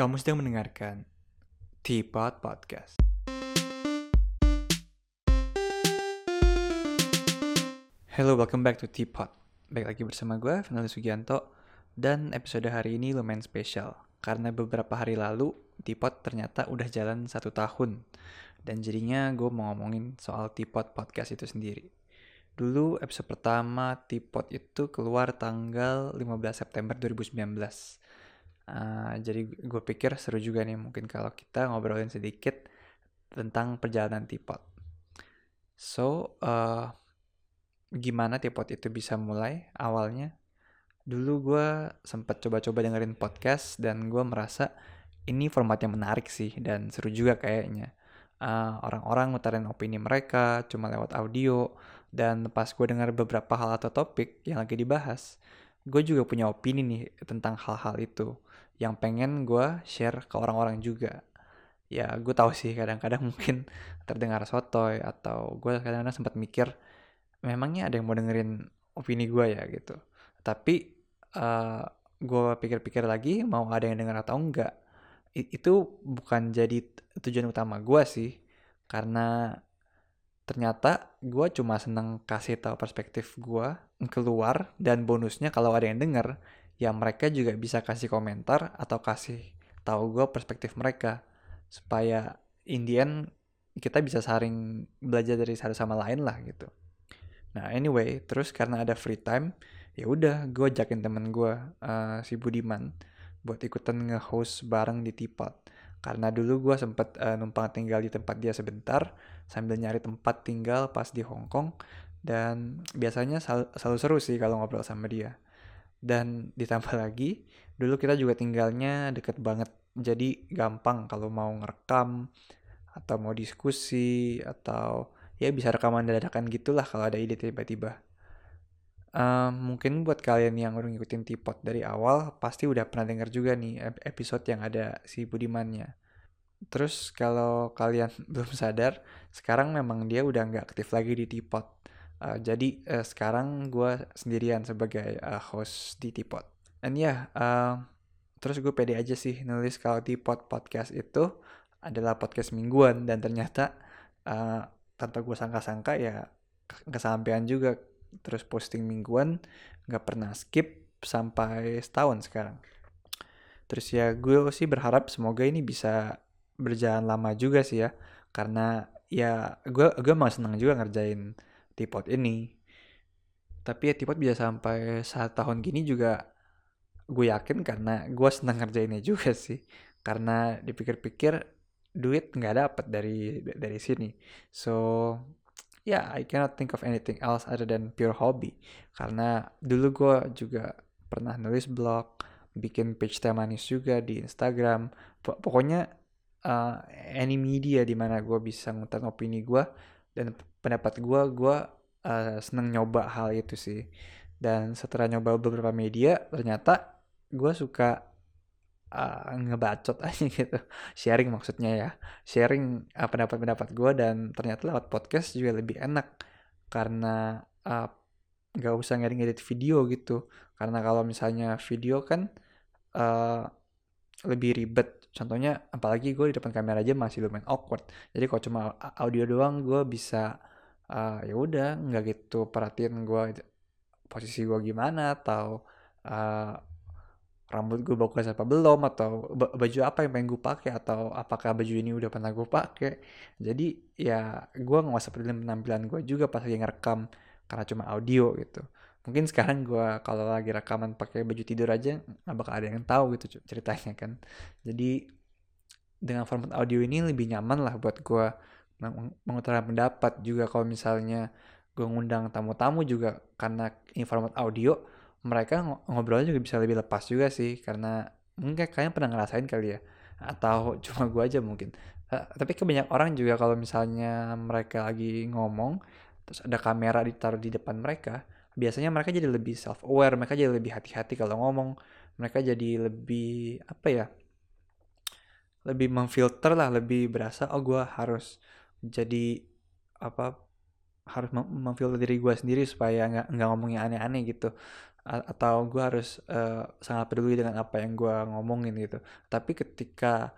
Kamu sedang mendengarkan Teapot Podcast. Hello, welcome back to Teapot. Baik lagi bersama gue, Fernando Sugianto. Dan episode hari ini lumayan spesial. Karena beberapa hari lalu, Teapot ternyata udah jalan satu tahun. Dan jadinya gue mau ngomongin soal Teapot Podcast itu sendiri. Dulu episode pertama Teapot itu keluar tanggal 15 September 2019. Uh, jadi gue pikir seru juga nih mungkin kalau kita ngobrolin sedikit tentang perjalanan Teapot. So, uh, gimana Teapot itu bisa mulai awalnya? Dulu gue sempat coba-coba dengerin podcast dan gue merasa ini formatnya menarik sih dan seru juga kayaknya. Uh, orang-orang ngutarin opini mereka cuma lewat audio dan pas gue dengar beberapa hal atau topik yang lagi dibahas, gue juga punya opini nih tentang hal-hal itu yang pengen gue share ke orang-orang juga. Ya gue tahu sih kadang-kadang mungkin terdengar sotoy atau gue kadang-kadang sempat mikir memangnya ada yang mau dengerin opini gue ya gitu. Tapi uh, gue pikir-pikir lagi mau ada yang denger atau enggak itu bukan jadi tujuan utama gue sih karena ternyata gue cuma seneng kasih tahu perspektif gue keluar dan bonusnya kalau ada yang denger ya mereka juga bisa kasih komentar atau kasih tahu gue perspektif mereka supaya Indian kita bisa saring belajar dari satu sama lain lah gitu nah anyway terus karena ada free time ya udah gue ajakin temen gue uh, si Budiman buat ikutan nge-host bareng di Teapot. Karena dulu gue sempet uh, numpang tinggal di tempat dia sebentar sambil nyari tempat tinggal pas di Hong Kong dan biasanya sel selalu seru sih kalau ngobrol sama dia. Dan ditambah lagi, dulu kita juga tinggalnya deket banget. Jadi gampang kalau mau ngerekam atau mau diskusi atau ya bisa rekaman dadakan gitulah kalau ada ide tiba-tiba. Um, mungkin buat kalian yang udah ngikutin Tipot dari awal, pasti udah pernah denger juga nih episode yang ada si Budimannya. Terus kalau kalian belum sadar, sekarang memang dia udah nggak aktif lagi di Tipot. Uh, jadi uh, sekarang gue sendirian sebagai uh, host di Tipot. Dan ya, yeah, uh, terus gue pede aja sih nulis kalau Tipot podcast itu adalah podcast mingguan. Dan ternyata uh, tanpa gue sangka-sangka ya kesampaian juga. Terus posting mingguan nggak pernah skip sampai setahun sekarang. Terus ya gue sih berharap semoga ini bisa berjalan lama juga sih ya. Karena ya gue gue emang senang juga ngerjain tipot ini. Tapi ya tipot bisa sampai saat tahun gini juga gue yakin karena gue senang ngerjainnya juga sih. Karena dipikir-pikir duit nggak dapet dari dari sini. So ya yeah, I cannot think of anything else other than pure hobby. Karena dulu gue juga pernah nulis blog bikin page temanis juga di Instagram. Pokoknya uh, any media di mana gue bisa ngutang opini gue dan pendapat gue gue uh, seneng nyoba hal itu sih. Dan setelah nyoba beberapa media ternyata gue suka uh, ngebacot aja gitu. Sharing maksudnya ya. Sharing uh, pendapat-pendapat gue dan ternyata lewat podcast juga lebih enak. Karena uh, nggak usah ngedit video gitu. Karena kalau misalnya video kan uh, lebih ribet contohnya apalagi gue di depan kamera aja masih lumayan awkward. Jadi kalau cuma audio doang gue bisa uh, ya udah nggak gitu perhatiin gue posisi gue gimana atau uh, rambut gue bagus apa belum atau baju apa yang pengen gue pakai atau apakah baju ini udah pernah gue pakai. Jadi ya gue nggak usah peduli penampilan gue juga pas lagi ngerekam karena cuma audio gitu mungkin sekarang gue kalau lagi rekaman pakai baju tidur aja nggak bakal ada yang tahu gitu ceritanya kan. Jadi dengan format audio ini lebih nyaman lah buat gue mengutarakan pendapat juga kalau misalnya gue ngundang tamu-tamu juga karena ini format audio mereka ngobrolnya juga bisa lebih lepas juga sih karena mungkin kalian pernah ngerasain kali ya. Atau cuma gue aja mungkin. Tapi kebanyakan orang juga kalau misalnya mereka lagi ngomong terus ada kamera ditaruh di depan mereka biasanya mereka jadi lebih self aware mereka jadi lebih hati-hati kalau ngomong mereka jadi lebih apa ya lebih memfilter lah lebih berasa oh gue harus jadi apa harus memfilter diri gue sendiri supaya nggak nggak ngomongnya aneh-aneh gitu. Atau gue harus uh, sangat peduli dengan apa yang gue ngomongin gitu. Tapi ketika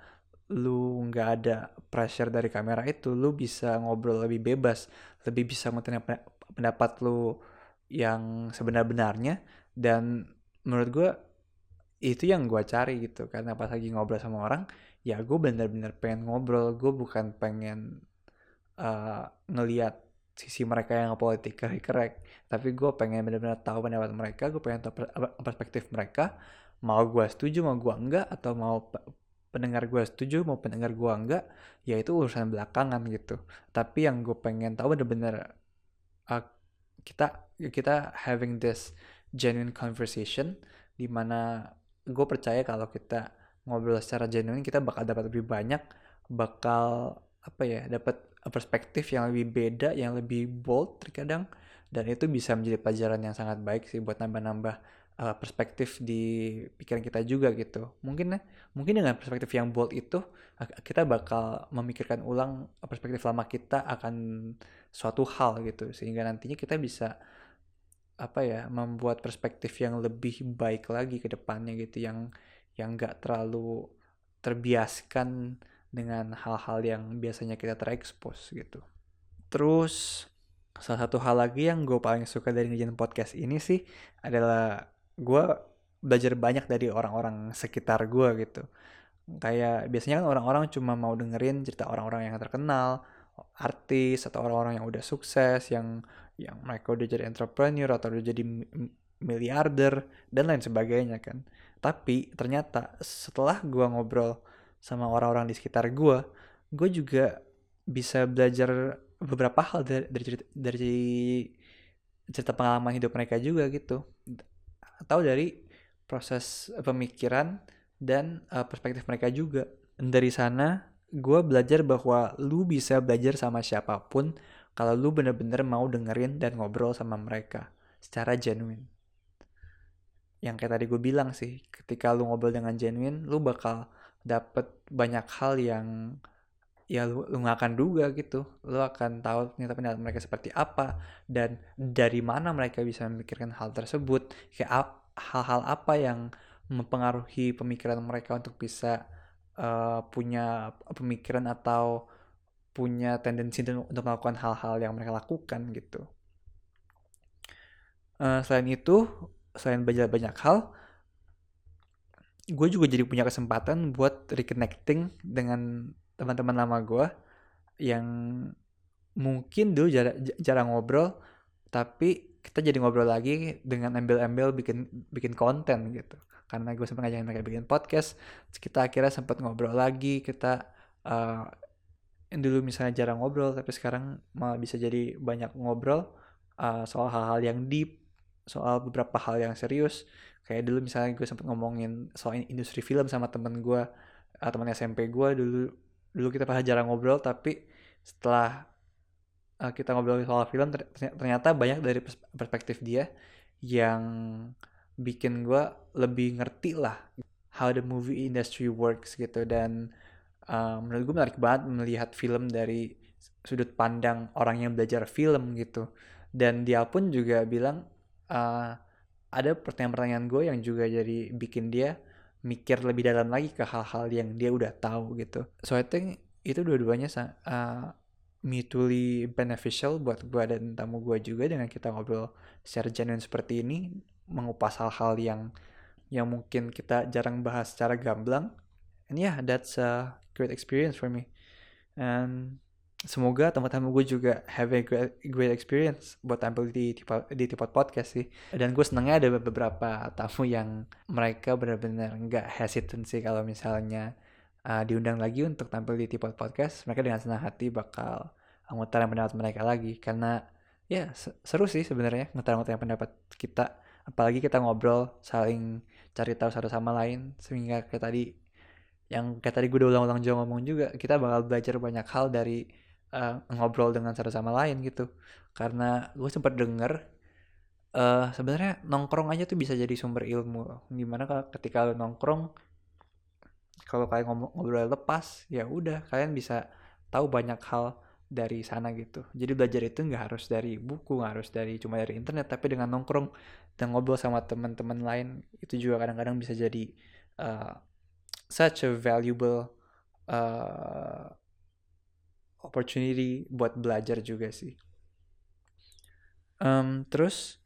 lu nggak ada pressure dari kamera itu lu bisa ngobrol lebih bebas lebih bisa ngutip pendapat lu yang sebenar-benarnya dan menurut gue itu yang gue cari gitu. Karena pas lagi ngobrol sama orang ya gue bener-bener pengen ngobrol. Gue bukan pengen uh, ngeliat sisi mereka yang politik kerek tapi gue pengen benar-benar tahu pendapat mereka. Gue pengen tahu perspektif mereka. Mau gue setuju mau gue enggak atau mau pendengar gue setuju mau pendengar gue enggak ya itu urusan belakangan gitu. Tapi yang gue pengen tahu benar-benar uh, kita kita having this genuine conversation di mana gue percaya kalau kita ngobrol secara genuine kita bakal dapat lebih banyak bakal apa ya dapat perspektif yang lebih beda yang lebih bold terkadang dan itu bisa menjadi pelajaran yang sangat baik sih buat nambah-nambah uh, perspektif di pikiran kita juga gitu mungkin ya mungkin dengan perspektif yang bold itu kita bakal memikirkan ulang perspektif lama kita akan suatu hal gitu sehingga nantinya kita bisa apa ya membuat perspektif yang lebih baik lagi ke depannya gitu yang yang nggak terlalu terbiaskan dengan hal-hal yang biasanya kita terekspos gitu. Terus salah satu hal lagi yang gue paling suka dari ngejalan podcast ini sih adalah gue belajar banyak dari orang-orang sekitar gue gitu. Kayak biasanya kan orang-orang cuma mau dengerin cerita orang-orang yang terkenal, artis atau orang-orang yang udah sukses, yang yang mereka udah jadi entrepreneur atau udah jadi miliarder dan lain sebagainya kan. Tapi ternyata setelah gue ngobrol sama orang-orang di sekitar gue, gue juga bisa belajar beberapa hal dari dari cerita, dari cerita pengalaman hidup mereka juga gitu, atau dari proses pemikiran dan uh, perspektif mereka juga. Dari sana gue belajar bahwa lu bisa belajar sama siapa pun kalau lu bener-bener mau dengerin dan ngobrol sama mereka secara genuine. Yang kayak tadi gue bilang sih, ketika lu ngobrol dengan genuine, lu bakal dapat banyak hal yang ya lu, lu gak akan duga gitu lu akan tahu ternyata pendapat mereka seperti apa dan dari mana mereka bisa memikirkan hal tersebut kayak hal-hal apa yang mempengaruhi pemikiran mereka untuk bisa uh, punya pemikiran atau punya tendensi untuk melakukan hal-hal yang mereka lakukan gitu. Uh, selain itu, selain belajar banyak hal, gue juga jadi punya kesempatan buat reconnecting dengan teman-teman lama gue yang mungkin dulu jarang, jarang ngobrol tapi kita jadi ngobrol lagi dengan embel-embel bikin bikin konten gitu. Karena gue sempat ngajakin mereka bikin podcast kita akhirnya sempat ngobrol lagi kita uh, dulu misalnya jarang ngobrol tapi sekarang malah bisa jadi banyak ngobrol uh, soal hal-hal yang deep soal beberapa hal yang serius. Kayak dulu misalnya gue sempat ngomongin soal industri film sama temen gue uh, teman SMP gue dulu dulu kita pernah jarang ngobrol tapi setelah uh, kita ngobrol soal film ternyata banyak dari perspektif dia yang bikin gue lebih ngerti lah how the movie industry works gitu. Dan uh, menurut gue menarik banget melihat film dari sudut pandang orang yang belajar film gitu. Dan dia pun juga bilang uh, ada pertanyaan-pertanyaan gue yang juga jadi bikin dia mikir lebih dalam lagi ke hal-hal yang dia udah tahu gitu. So I think itu dua-duanya uh, mutually beneficial buat gue dan tamu gue juga dengan kita ngobrol secara genuine seperti ini mengupas hal-hal yang yang mungkin kita jarang bahas secara gamblang. And yeah, that's a great experience for me. And semoga teman-teman gue juga have a great, great experience buat tampil di di Tipot Podcast sih. Dan gue senangnya ada beberapa tamu yang mereka benar-benar nggak hesitant sih kalau misalnya uh, diundang lagi untuk tampil di Tipot Podcast. Mereka dengan senang hati bakal ngutarain pendapat mereka lagi karena ya seru sih sebenarnya ngutarain pendapat kita. Apalagi kita ngobrol saling cari tahu satu sama lain sehingga kayak tadi yang kayak tadi gue udah ulang-ulang juga ngomong juga kita bakal belajar banyak hal dari uh, ngobrol dengan satu sama lain gitu karena gue sempat denger uh, sebenarnya nongkrong aja tuh bisa jadi sumber ilmu gimana kalau ketika lo nongkrong kalau kalian ngobrol lepas ya udah kalian bisa tahu banyak hal dari sana gitu. Jadi belajar itu nggak harus dari buku, nggak harus dari cuma dari internet, tapi dengan nongkrong dan ngobrol sama teman-teman lain itu juga kadang-kadang bisa jadi uh, such a valuable uh, opportunity buat belajar juga sih. Um, terus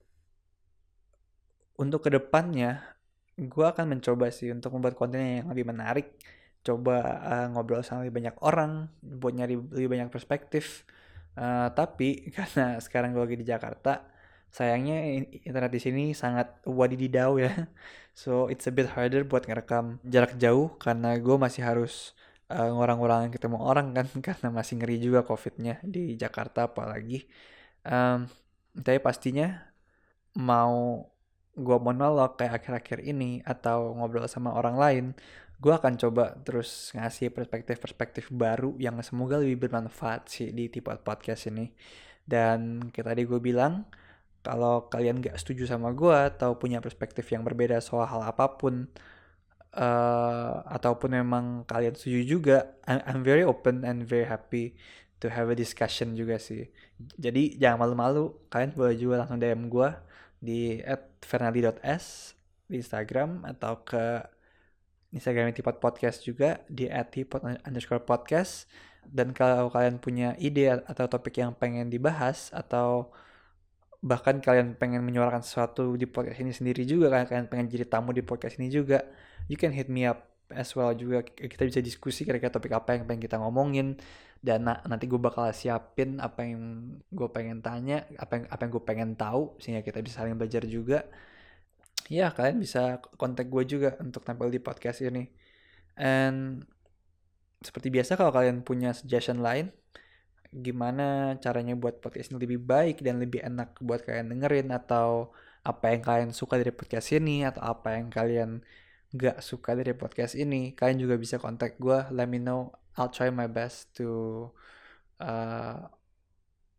untuk ke depannya, gue akan mencoba sih untuk membuat konten yang lebih menarik. Coba uh, ngobrol sama lebih banyak orang buat nyari lebih banyak perspektif. Uh, tapi karena sekarang gue lagi di Jakarta sayangnya internet di sini sangat wadididau ya. So it's a bit harder buat ngerekam jarak jauh karena gue masih harus uh, ngurang-ngurangin ketemu orang kan karena masih ngeri juga covidnya di Jakarta apalagi um, tapi pastinya mau gue monolog kayak akhir-akhir ini atau ngobrol sama orang lain gue akan coba terus ngasih perspektif-perspektif baru yang semoga lebih bermanfaat sih di tipe podcast ini. Dan kayak tadi gue bilang, kalau kalian gak setuju sama gue atau punya perspektif yang berbeda soal hal apa pun, uh, ataupun memang kalian setuju juga, I'm, I'm very open and very happy to have a discussion juga sih. Jadi jangan malu-malu, kalian boleh juga langsung DM gue di @fernaldi.s di Instagram atau ke Instagram Tipot Podcast juga di @tipot underscore podcast. Dan kalau kalian punya ide atau topik yang pengen dibahas atau bahkan kalian pengen menyuarakan sesuatu di podcast ini sendiri juga kan kalian pengen jadi tamu di podcast ini juga. You can hit me up as well juga. Kita bisa diskusi kira-kira topik apa yang pengen kita ngomongin. Dan na nanti gue bakal siapin apa yang gue pengen tanya apa yang apa yang gue pengen tahu sehingga kita bisa saling belajar juga. Ya kalian bisa kontak gue juga untuk tampil di podcast ini. And seperti biasa kalau kalian punya suggestion lain, gimana caranya buat podcast ini lebih baik dan lebih enak buat kalian dengerin atau apa yang kalian suka dari podcast ini atau apa yang kalian gak suka dari podcast ini, kalian juga bisa kontak gue. Let me know. I'll try my best to uh,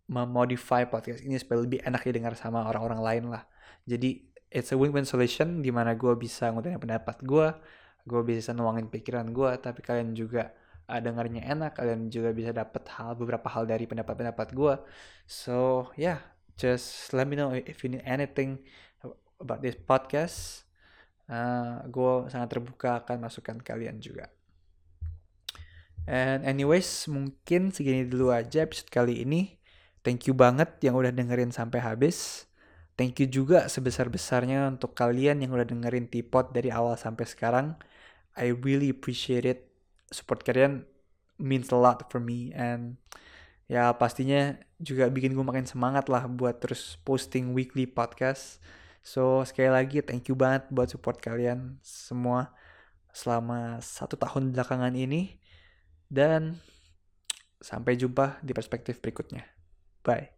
memodify podcast ini supaya lebih enak didengar sama orang-orang lain lah. Jadi it's a win-win solution di mana gue bisa ngutangin pendapat gue, gue bisa nuangin pikiran gue, tapi kalian juga uh, dengarnya enak, kalian juga bisa dapat hal beberapa hal dari pendapat-pendapat gue. So yeah, just let me know if you need anything about this podcast. Uh, gue sangat terbuka akan masukan kalian juga. And anyways, mungkin segini dulu aja episode kali ini. Thank you banget yang udah dengerin sampai habis. Thank you juga sebesar-besarnya untuk kalian yang udah dengerin Tipot dari awal sampai sekarang. I really appreciate it. Support kalian means a lot for me and ya pastinya juga bikin gue makin semangat lah buat terus posting weekly podcast. So sekali lagi thank you banget buat support kalian semua selama satu tahun belakangan ini dan sampai jumpa di perspektif berikutnya. Bye.